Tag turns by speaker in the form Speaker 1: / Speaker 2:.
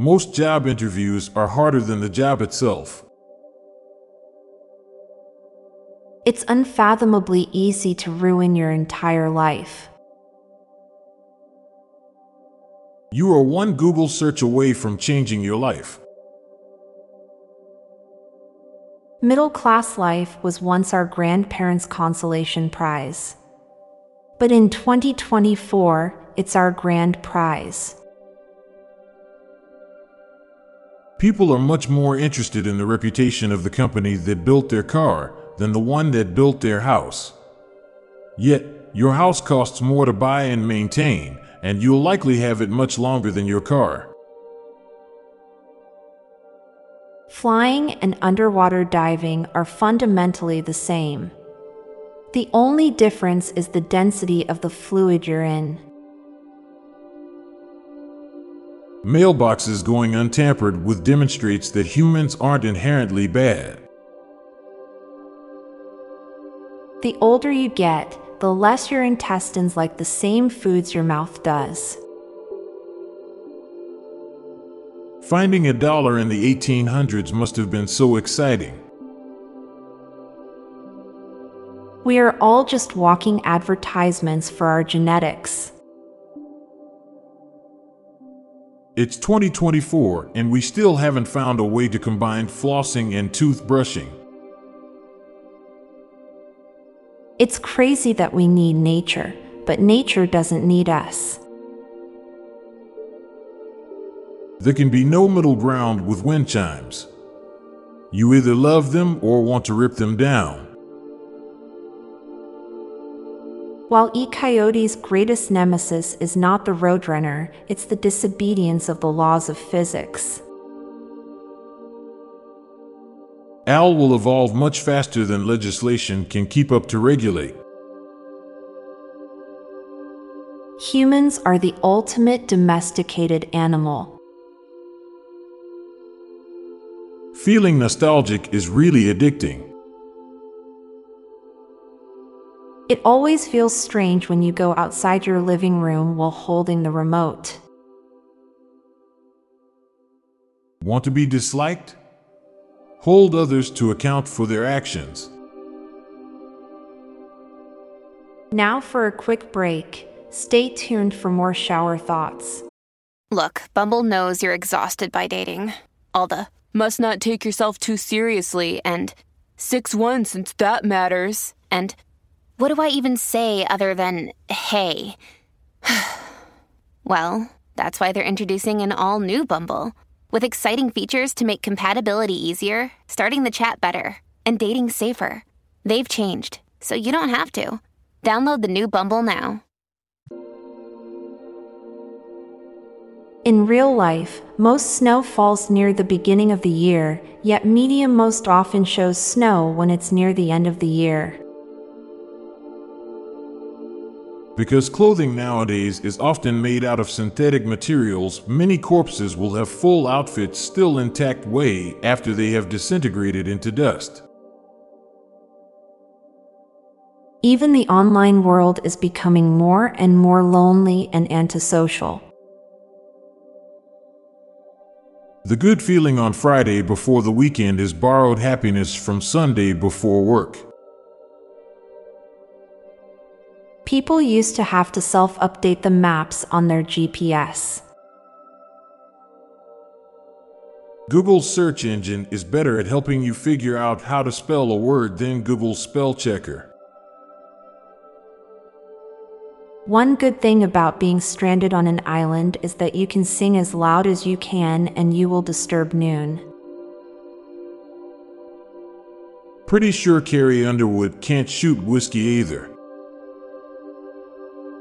Speaker 1: Most job interviews are harder than the job itself.
Speaker 2: It's unfathomably easy to ruin your entire life.
Speaker 1: You are one Google search away from changing your life.
Speaker 2: Middle class life was once our grandparents' consolation prize. But in 2024, it's our grand prize.
Speaker 1: People are much more interested in the reputation of the company that built their car than the one that built their house. Yet, your house costs more to buy and maintain, and you'll likely have it much longer than your car.
Speaker 2: Flying and underwater diving are fundamentally the same. The only difference is the density of the fluid you're in.
Speaker 1: Mailboxes going untampered with demonstrates that humans aren't inherently bad.
Speaker 2: The older you get, the less your intestines like the same foods your mouth does.
Speaker 1: Finding a dollar in the 1800s must have been so exciting.
Speaker 2: We are all just walking advertisements for our genetics.
Speaker 1: It's 2024, and we still haven't found a way to combine flossing and toothbrushing.
Speaker 2: It's crazy that we need nature, but nature doesn't need us.
Speaker 1: There can be no middle ground with wind chimes. You either love them or want to rip them down.
Speaker 2: Wile E. Coyote's greatest nemesis is not the Roadrunner, it's the disobedience of the laws of physics.
Speaker 1: AI will evolve much faster than legislation can keep up to regulate.
Speaker 2: Humans are the ultimate domesticated animal.
Speaker 1: Feeling nostalgic is really addicting.
Speaker 2: It always feels strange when you go outside your living room while holding the remote.
Speaker 1: Want to be disliked? Hold others to account for their actions.
Speaker 2: Now for a quick break. Stay tuned for more shower thoughts.
Speaker 3: Look, Bumble knows you're exhausted by dating. All the must not take yourself too seriously and 6 1 since that matters. And what do I even say other than hey? well, that's why they're introducing an all new Bumble with exciting features to make compatibility easier, starting the chat better, and dating safer. They've changed, so you don't have to. Download the new Bumble now.
Speaker 2: In real life, most snow falls near the beginning of the year, yet medium most often shows snow when it's near the end of the year.
Speaker 1: Because clothing nowadays is often made out of synthetic materials, many corpses will have full outfits still intact way after they have disintegrated into dust.
Speaker 2: Even the online world is becoming more and more lonely and antisocial.
Speaker 1: The good feeling on Friday before the weekend is borrowed happiness from Sunday before work.
Speaker 2: People used to have to self update the maps on their GPS.
Speaker 1: Google's search engine is better at helping you figure out how to spell a word than Google's spell checker.
Speaker 2: One good thing about being stranded on an island is that you can sing as loud as you can and you will disturb noon.
Speaker 1: Pretty sure Carrie Underwood can't shoot whiskey either.